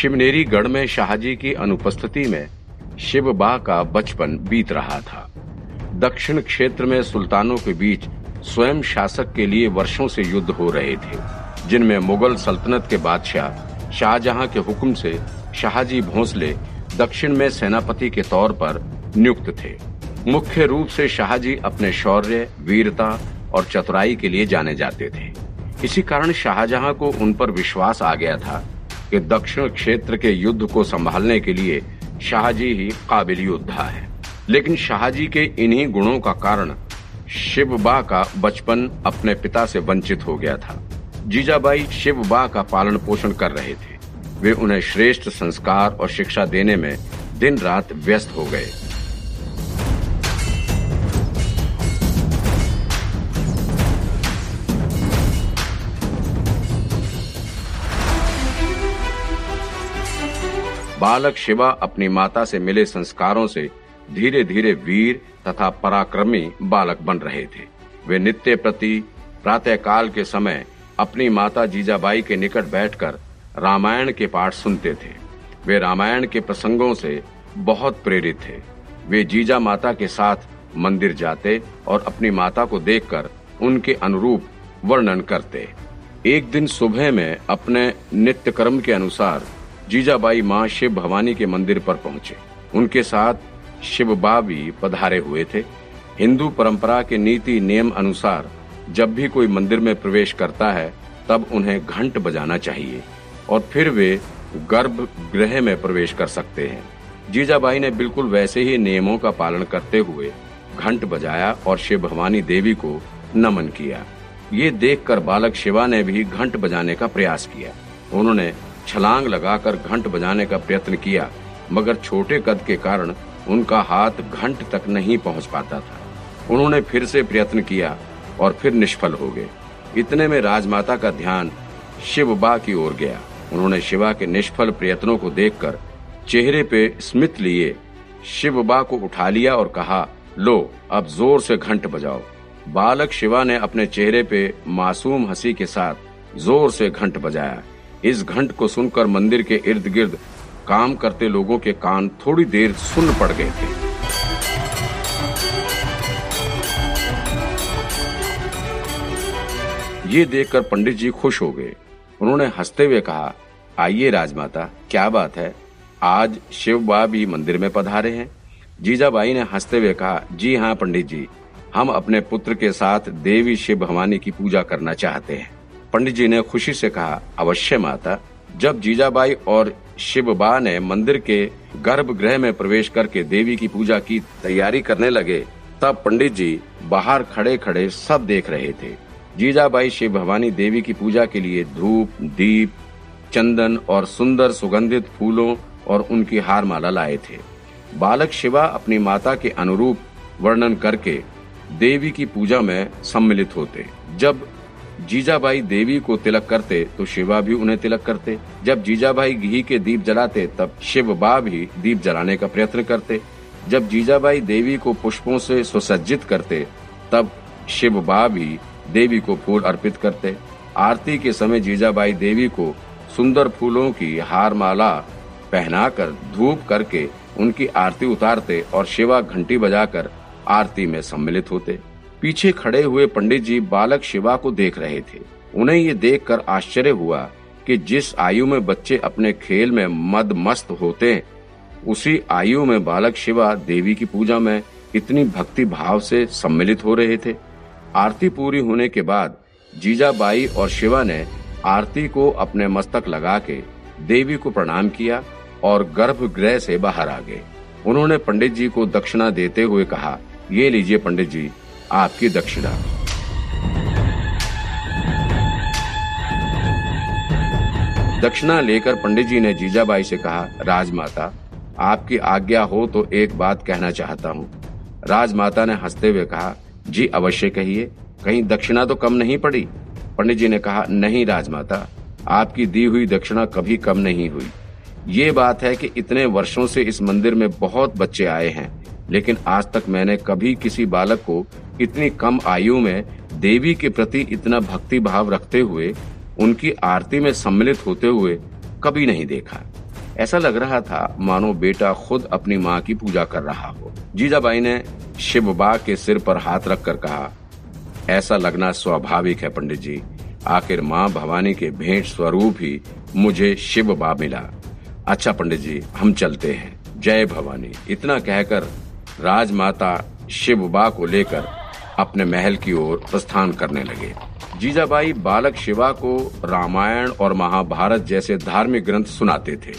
शिवनेरी गढ़ में शाहजी की अनुपस्थिति में शिवबा का बचपन बीत रहा था। दक्षिण क्षेत्र में सुल्तानों के बीच स्वयं शासक के लिए वर्षों से युद्ध हो रहे थे, जिनमें मुगल सल्तनत के बादशाह शाहजहां के हुक्म से शाहजी भोंसले दक्षिण में सेनापति के तौर पर नियुक्त थे। मुख्य रूप से शाहजी अपने शौर्य, वीरता और चतुराई के लिए जाने जाते थे। इसी कारण शाहजहां को उन पर विश्वास आ गया था कि दक्षिण क्षेत्र के युद्ध को संभालने के लिए शाहजी ही काबिल योद्धा है। लेकिन शाहजी के इन्हीं गुणों का कारण शिवबा का बचपन अपने पिता से वंचित हो गया था। जीजाबाई शिवबा का पालन पोषण कर रहे थे। वे उन्हें श्रेष्ठ संस्कार और शिक्षा देने में दिन रात व्यस्त हो गए। बालक शिवा अपनी माता से मिले संस्कारों से धीरे धीरे वीर तथा पराक्रमी बालक बन रहे थे। वे नित्य प्रति प्रातः काल के समय अपनी माता जीजाबाई के निकट बैठकर रामायण के पाठ सुनते थे। वे रामायण के प्रसंगों से बहुत प्रेरित थे। वे जीजा माता के साथ मंदिर जाते और अपनी माता को देखकर उनके अनुरूप वर्णन करते। एक दिन सुबह में अपने नित्य कर्म के अनुसार जीजाबाई माँ शिव भवानी के मंदिर पर पहुँचे। उनके साथ शिव भी पधारे हुए थे। हिंदू परंपरा के नीति नियम अनुसार जब भी कोई मंदिर में प्रवेश करता है, तब उन्हें घंट बजाना चाहिए और फिर वे गर्भ गृह में प्रवेश कर सकते हैं। जीजाबाई ने बिल्कुल वैसे ही नियमों का पालन करते हुए घंट बजाया और शिव भवानी देवी को नमन किया। ये देखकर बालक शिवा ने भी घंट बजाने का प्रयास किया। उन्होंने छलांग लगाकर घंट बजाने का प्रयत्न किया, मगर छोटे कद के कारण उनका हाथ घंट तक नहीं पहुँच पाता था। उन्होंने फिर से प्रयत्न किया और फिर निष्फल हो गए। इतने में राजमाता का ध्यान शिवबा की ओर गया। उन्होंने शिवा के निष्फल प्रयत्नों को देखकर चेहरे पे स्मित लिए, शिवबा को उठा लिया और कहा, लो, अब ज़ोर से घंट बजाओ। बालक शिवा ने अपने चेहरे पे मासूम हँसी के साथ ज़ोर से घंट बजाया। इस घंट को सुनकर मंदिर के इर्द गिर्द काम करते लोगों के कान थोड़ी देर सुन पड़ गए थे। ये देखकर पंडित जी खुश हो गए। उन्होंने हँसते हुए कहा, आइए राजमाता, क्या बात है? आज शिव बा भी मंदिर में पधारे हैं। जीजाबाई ने हँसते हुए कहा, जी हाँ पंडित जी, हम अपने पुत्र के साथ देवी शिव भवानी की पूजा करना चाहते हैं। पंडित जी ने खुशी से कहा, अवश्य माता, जब जीजाबाई और शिवबा ने मंदिर के गर्भगृह में प्रवेश करके देवी की पूजा की तैयारी करने लगे, तब पंडित जी बाहर खड़े खड़े सब देख रहे थे। जीजाबाई शिव भवानी देवी की पूजा के लिए धूप, दीप, चंदन और सुंदर सुगंधित फूलों और उनकी हार माला लाए थे। बालक शिवा अपनी माता के अनुरूप वर्णन करके देवी की पूजा में सम्मिलित होते। जब जीजाबाई देवी को तिलक करते तो शिवा भी उन्हें तिलक करते। जब जीजाबाई घी के दीप जलाते, तब शिवबा भी दीप जलाने का प्रयत्न करते। जब जीजाबाई देवी को पुष्पों से सुसज्जित करते, तब शिव बा भी देवी को फूल अर्पित करते। आरती के समय जीजाबाई देवी को सुंदर फूलों की हार माला पहनाकर धूप करके उनकी आरती उतारते और शिवा घंटी बजाकर आरती में सम्मिलित होते। पीछे खड़े हुए पंडित जी बालक शिवा को देख रहे थे। उन्हें ये देखकर आश्चर्य हुआ कि जिस आयु में बच्चे अपने खेल में मद मस्त होते उसी आयु में बालक शिवा देवी की पूजा में इतनी भक्ति भाव से सम्मिलित हो रहे थे। आरती पूरी होने के बाद जीजाबाई और शिवा ने आरती को अपने मस्तक लगा के देवी को प्रणाम किया और गर्भगृह से बाहर आ गए। उन्होंने पंडित जी को दक्षिणा देते हुए कहा, ये लीजिए पंडित जी आपकी दक्षिणा। दक्षिणा लेकर पंडित जी ने जीजाबाई से कहा, राजमाता, आपकी आज्ञा हो तो एक बात कहना चाहता हूँ। राजमाता ने हँसते हुए कहा, जी अवश्य कहिए, कहीं दक्षिणा तो कम नहीं पड़ी? पंडित जी ने कहा, नहीं राजमाता, आपकी दी हुई दक्षिणा कभी कम नहीं हुई। ये बात है कि इतने वर्षों से इस मंदिर में बहुत बच्चे आए हैं। लेकिन आज तक मैंने कभी किसी बालक को इतनी कम आयु में देवी के प्रति इतना भक्ति भाव रखते हुए, उनकी आरती में सम्मिलित होते हुए कभी नहीं देखा। ऐसा लग रहा था, मानो बेटा खुद अपनी माँ की पूजा कर रहा हो। जीजाबाई ने शिव बा के सिर पर हाथ रखकर कहा, ऐसा लगना स्वाभाविक है पंडित जी। आखिर माँ भवानी के भेंट स्वरूप ही मुझे शिव बा मिला। अच्छा पंडित जी, हम चलते हैं। जय भवानी। इतना कहकर राजमाता शिव बा को लेकर अपने महल की ओर प्रस्थान करने लगे। जीजाबाई बालक शिवा को रामायण और महाभारत जैसे धार्मिक ग्रंथ सुनाते थे।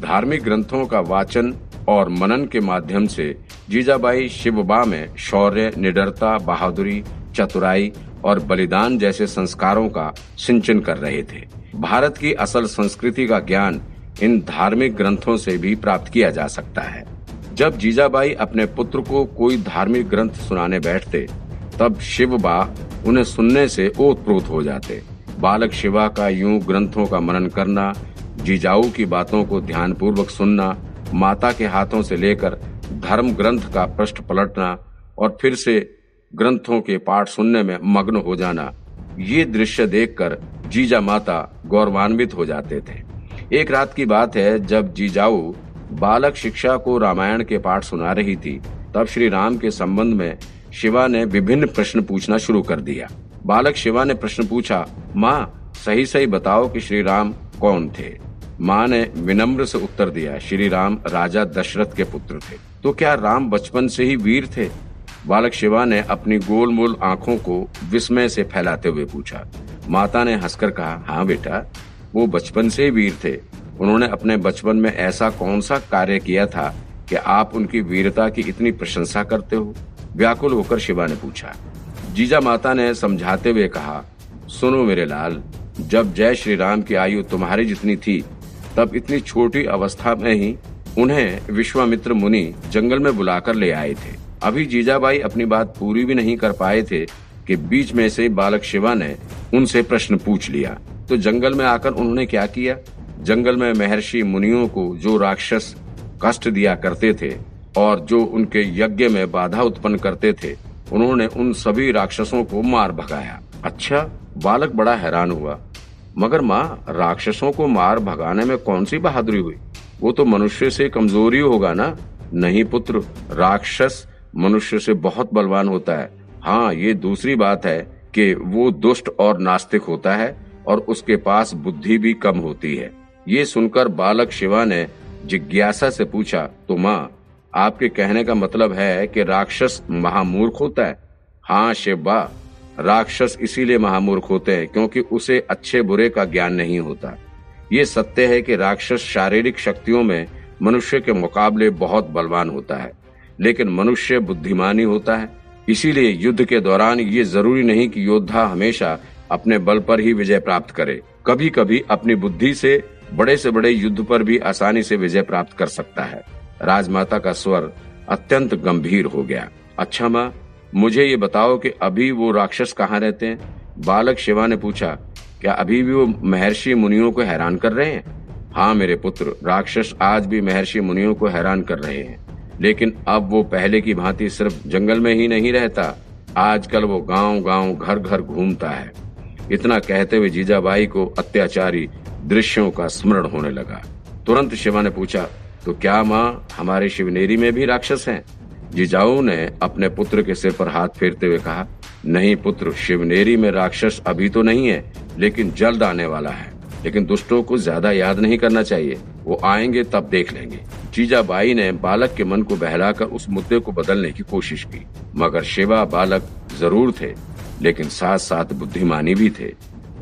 धार्मिक ग्रंथों का वाचन और मनन के माध्यम से जीजाबाई शिवबा में शौर्य, निडरता, बहादुरी, चतुराई और बलिदान जैसे संस्कारों का सिंचन कर रहे थे। भारत की असल संस्कृति का ज्ञान इन धार्मिक ग्रंथों से भी प्राप्त किया जा सकता है। जब जीजाबाई अपने पुत्र को कोई धार्मिक ग्रंथ सुनाने बैठते, तब शिवबा उन्हें सुनने से ओतप्रोत हो जाते। बालक शिवा का यूँ ग्रंथों का मनन करना, जीजाऊ की बातों को ध्यान पूर्वक सुनना, माता के हाथों से लेकर धर्म ग्रंथ का पृष्ठ पलटना और फिर से ग्रंथों के पाठ सुनने में मग्न हो जाना, ये दृश्य देखकर जीजा माता गौरवान्वित हो जाते थे। एक रात की बात है जब जीजाऊ बालक शिक्षा को रामायण के पाठ सुना रही थी, तब श्री राम के संबंध में शिवा ने विभिन्न प्रश्न पूछना शुरू कर दिया। बालक शिवा ने प्रश्न पूछा, माँ सही सही बताओ कि श्री राम कौन थे? माँ ने विनम्र से उत्तर दिया, श्री राम राजा दशरथ के पुत्र थे। तो क्या राम बचपन से ही वीर थे? बालक शिवा ने अपनी गोलमोल आँखों को विस्मय से फैलाते हुए पूछा। माता ने हंसकर कहा हाँ बेटा, वो बचपन से ही वीर थे। उन्होंने अपने बचपन में ऐसा कौन सा कार्य किया था कि आप उनकी वीरता की इतनी प्रशंसा करते हो? व्याकुल होकर शिवा ने पूछा। जीजा माता ने समझाते हुए कहा, सुनो मेरे लाल, जब जय श्री राम की आयु तुम्हारी जितनी थी, तब इतनी छोटी अवस्था में ही उन्हें विश्वामित्र मुनि जंगल में बुलाकर ले आए थे। अभी जीजाबाई अपनी बात पूरी भी नहीं कर पाए थे कि बीच में से बालक शिवा ने उनसे प्रश्न पूछ लिया। तो जंगल में आकर उन्होंने क्या किया? जंगल में महर्षि मुनियों को जो राक्षस कष्ट दिया करते थे और जो उनके यज्ञ में बाधा उत्पन्न करते थे, उन्होंने उन सभी राक्षसों को मार भगाया। अच्छा बालक बड़ा हैरान हुआ। मगर माँ, राक्षसों को मार भगाने में कौन सी बहादुरी हुई? वो तो मनुष्य से कमज़ोरी होगा ना? नहीं पुत्र, राक्षस मनुष्य से बहुत बलवान होता है। हाँ ये दूसरी बात है कि वो दुष्ट और नास्तिक होता है और उसके पास बुद्धि भी कम होती है। ये सुनकर बालक शिवा ने जिज्ञासा से पूछा तो माँ, आपके कहने का मतलब है कि राक्षस महामूर्ख होता है? हाँ शिवबा राक्षस इसीलिए महामूर्ख होते हैं क्योंकि उसे अच्छे बुरे का ज्ञान नहीं होता। ये सत्य है कि राक्षस शारीरिक शक्तियों में मनुष्य के मुकाबले बहुत बलवान होता है, लेकिन मनुष्य बुद्धिमानी होता है। इसीलिए युद्ध के दौरान ये ज़रूरी नहीं कि योद्धा हमेशा अपने बल पर ही विजय प्राप्त करे। कभी कभी अपनी बुद्धि से बड़े से बड़े युद्ध पर भी आसानी से विजय प्राप्त कर सकता है। राजमाता का स्वर अत्यंत गंभीर हो गया। अच्छा माँ, मुझे ये बताओ कि अभी वो राक्षस कहाँ रहते हैं? बालक शिवा ने पूछा, क्या अभी भी वो महर्षि मुनियों को हैरान कर रहे हैं? हाँ मेरे पुत्र, राक्षस आज भी महर्षि मुनियों को हैरान कर रहे हैं। लेकिन अब वो पहले की भांति सिर्फ़ जंगल में ही नहीं रहता, आजकल वो गाँव गाँव घर घर घूमता है। इतना कहते हुए जीजाबाई को अत्याचारी दृश्यों का स्मरण होने लगा। तुरंत शिवा ने पूछा तो क्या माँ हमारे शिवनेरी में भी राक्षस हैं? जिजाऊ ने अपने पुत्र के सिर पर हाथ फेरते हुए कहा, नहीं पुत्र, शिवनेरी में राक्षस अभी तो नहीं है, लेकिन जल्द आने वाला है। लेकिन दुष्टों को ज़्यादा याद नहीं करना चाहिए। वो आएँगे, तब देख लेंगे। जीजाबाई ने बालक के मन को बहलाकर उस मुद्दे को बदलने की कोशिश की। मगर शिवा बालक ज़रूर थे, लेकिन साथ साथ बुद्धिमानी भी थे।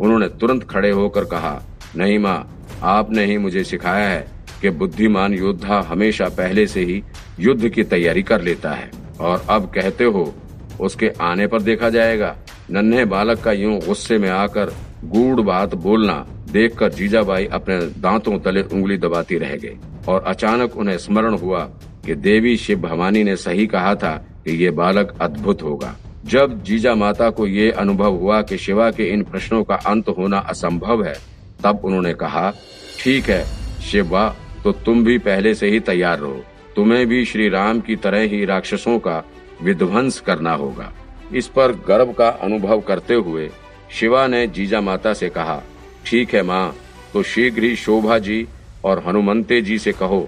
उन्होंने तुरंत खड़े होकर कहा नहीं माँ, आपने ही मुझे सिखाया है कि बुद्धिमान योद्धा हमेशा पहले से ही युद्ध की तैयारी कर लेता है। और अब कहते हो, उसके आने पर देखा जाएगा। नन्हे बालक का यूँ गुस्से में आकर गूढ़ बात बोलना देखकर जीजाबाई अपने दांतों तले उंगली दबाती रह गई। और अचानक उन्हें स्मरण हुआ कि देवी शिव भवानी ने सही कहा था कि ये बालक अद्भुत होगा। जब जीजा माता को ये अनुभव हुआ कि शिवा के इन प्रश्नों का अंत होना असंभव है तब उन्होंने कहा, ठीक है, शिवा तो तुम भी पहले से ही तैयार रहो। तुम्हें भी श्री राम की तरह ही राक्षसों का विध्वंस करना होगा। इस पर गर्व का अनुभव करते हुए शिवा ने जीजा माता से कहा, ठीक है माँ तो शीघ्र ही शोभा जी और हनुमंते जी से कहो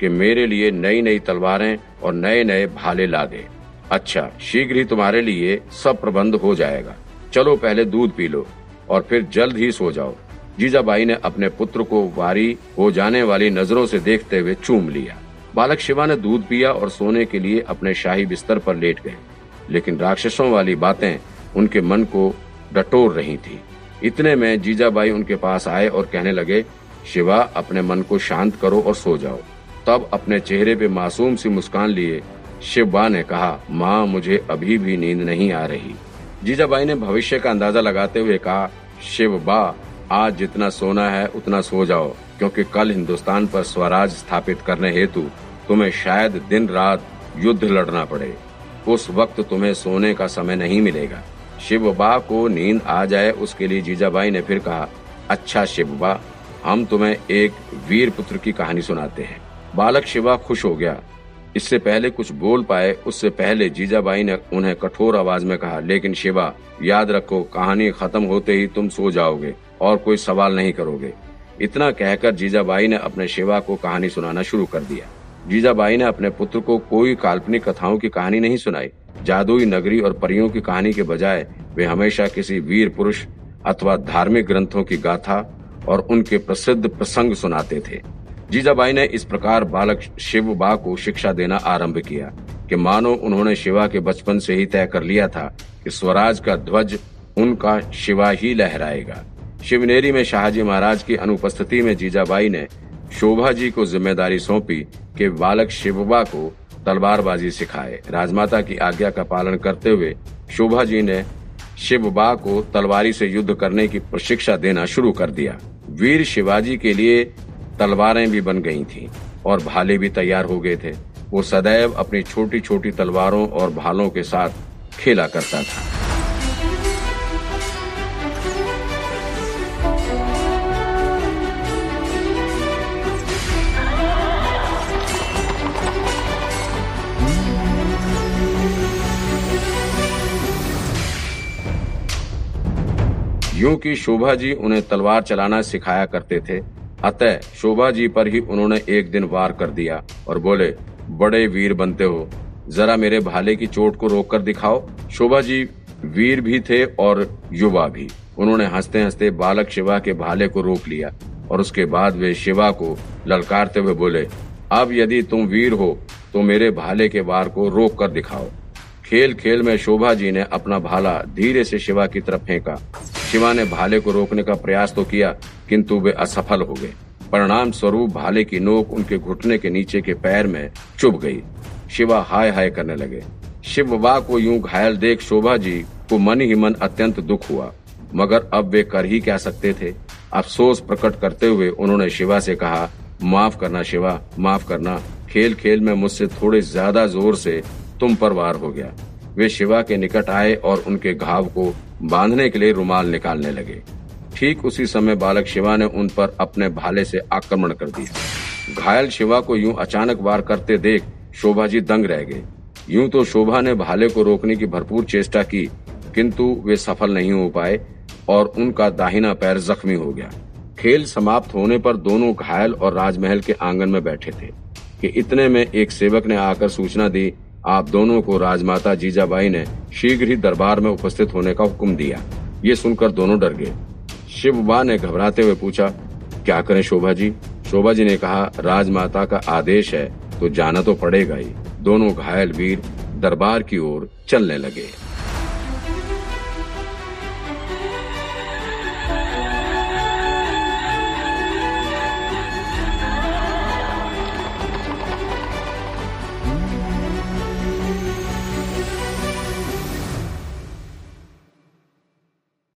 कि मेरे लिए नई नई तलवारें और नए नए भाले ला दे अच्छा शीघ्र ही तुम्हारे लिए सब प्रबंध हो जाएगा। चलो पहले दूध पी लो और फिर जल्द ही सो जाओ। जीजाबाई ने अपने पुत्र को वारी हो जाने वाली नज़रों से देखते हुए चूम लिया। बालक शिवा ने दूध पिया और सोने के लिए अपने शाही बिस्तर पर लेट गए। लेकिन राक्षसों वाली बातें उनके मन को डटोर रही थी। इतने में जीजाबाई उनके पास आए और कहने लगे, शिवा, अपने मन को शांत करो और सो जाओ। तब अपने चेहरे पे मासूम सी मुस्कान लिए शिवबा ने कहा, माँ, मुझे अभी भी नींद नहीं आ रही। जीजाबाई ने भविष्य का अंदाज़ा लगाते हुए कहा, शिव बा आज जितना सोना है, उतना सो जाओ, क्योंकि कल हिंदुस्तान पर स्वराज स्थापित करने हेतु तुम्हें शायद दिन रात युद्ध लड़ना पड़े। उस वक्त तुम्हें सोने का समय नहीं मिलेगा। शिवबा को नींद आ जाए, उसके लिए जीजाबाई ने फिर कहा अच्छा शिवबा, हम तुम्हें एक वीर पुत्र की कहानी सुनाते हैं। बालक शिवा खुश हो गया। इससे पहले कुछ बोल पाए, उससे पहले जीजाबाई ने उन्हें कठोर आवाज़ में कहा, लेकिन शिवा, याद रखो, कहानी खत्म होते ही तुम सो जाओगे। और कोई सवाल नहीं करोगे। इतना कहकर जीजाबाई ने अपने शिवा को कहानी सुनाना शुरू कर दिया। जीजाबाई ने अपने पुत्र को कोई काल्पनिक कथाओं की कहानी नहीं सुनाई। जादुई नगरी और परियों की कहानी के बजाय वे हमेशा किसी वीर पुरुष अथवा धार्मिक ग्रंथों की गाथा और उनके प्रसिद्ध प्रसंग सुनाते थे। जीजाबाई ने इस प्रकार बालक शिव बा को शिक्षा देना आरंभ किया कि मानो उन्होंने शिवा के बचपन से ही तय कर लिया था कि स्वराज का ध्वज उनका शिवा ही लहराएगा। शिवनेरी में शाहजी महाराज की अनुपस्थिति में जीजाबाई ने शोभा जी को ज़िम्मेदारी सौंपी कि बालक शिवबा को तलवारबाजी सिखाए। राजमाता की आज्ञा का पालन करते हुए शोभा जी ने शिवबा को तलवारी से युद्ध करने की प्रशिक्षा देना शुरू कर दिया। वीर शिवाजी के लिए तलवारें भी बन गई थीं और भाले भी तैयार हो गए थे। वो सदैव अपनी छोटी छोटी तलवारों और भालों के साथ खेला करता था। यूँ की शोभा जी उन्हें तलवार चलाना सिखाया करते थे। अतः शोभा जी पर ही उन्होंने एक दिन वार कर दिया और बोले, बड़े वीर बनते हो। जरा मेरे भाले की चोट को रोक कर दिखाओ। शोभा जी वीर भी थे और युवा भी। उन्होंने हँसते हँसते बालक शिवा के भाले को रोक लिया और उसके बाद वे शिवा को ललकारते हुए बोले, अब यदि तुम वीर हो तो मेरे भाले के वार को रोक कर दिखाओ। खेल खेल में शोभा जी ने अपना भाला धीरे से शिवा की तरफ़ फेंका। शिवा ने भाले को रोकने का प्रयास तो किया, किंतु वे असफल हो गए। परिणाम स्वरूप भाले की नोक उनके घुटने के नीचे के पैर में चुभ गई। शिवा हाय हाय करने लगे। शिवबा को यूँ घायल देख शोभा जी को मन ही मन अत्यंत दुख हुआ। मगर अब वे कर ही क्या सकते थे? अफसोस प्रकट करते हुए उन्होंने शिवा से कहा, माफ़ करना शिवा, माफ़ करना। खेल खेल में मुझसे थोड़े ज़्यादा ज़ोर से तुम पर वार हो गया। वे शिवा के निकट आए और उनके घाव को बांधने के लिए रुमाल निकालने लगे। ठीक उसी समय बालक शिवा ने उन पर अपने भाले से आक्रमण कर दिया। घायल शिवा को यूँ अचानक वार करते देख शोभा जी दंग रह गए। यूँ तो शोभा ने भाले को रोकने की भरपूर चेष्टा की, किंतु वे सफल नहीं हो पाए और उनका दाहिना पैर जख्मी हो गया। खेल समाप्त होने पर दोनों घायल और राजमहल के आँगन में बैठे थे कि इतने में एक सेवक ने आकर सूचना दी आप दोनों को राजमाता जीजाबाई ने शीघ्र ही दरबार में उपस्थित होने का हुक्म दिया। ये सुनकर दोनों डर गए। शिव बा ने घबराते हुए पूछा, क्या करें शोभा जी? शोभा जी ने कहा, राजमाता का आदेश है तो जाना तो पड़ेगा ही। दोनों घायल वीर दरबार की ओर चलने लगे।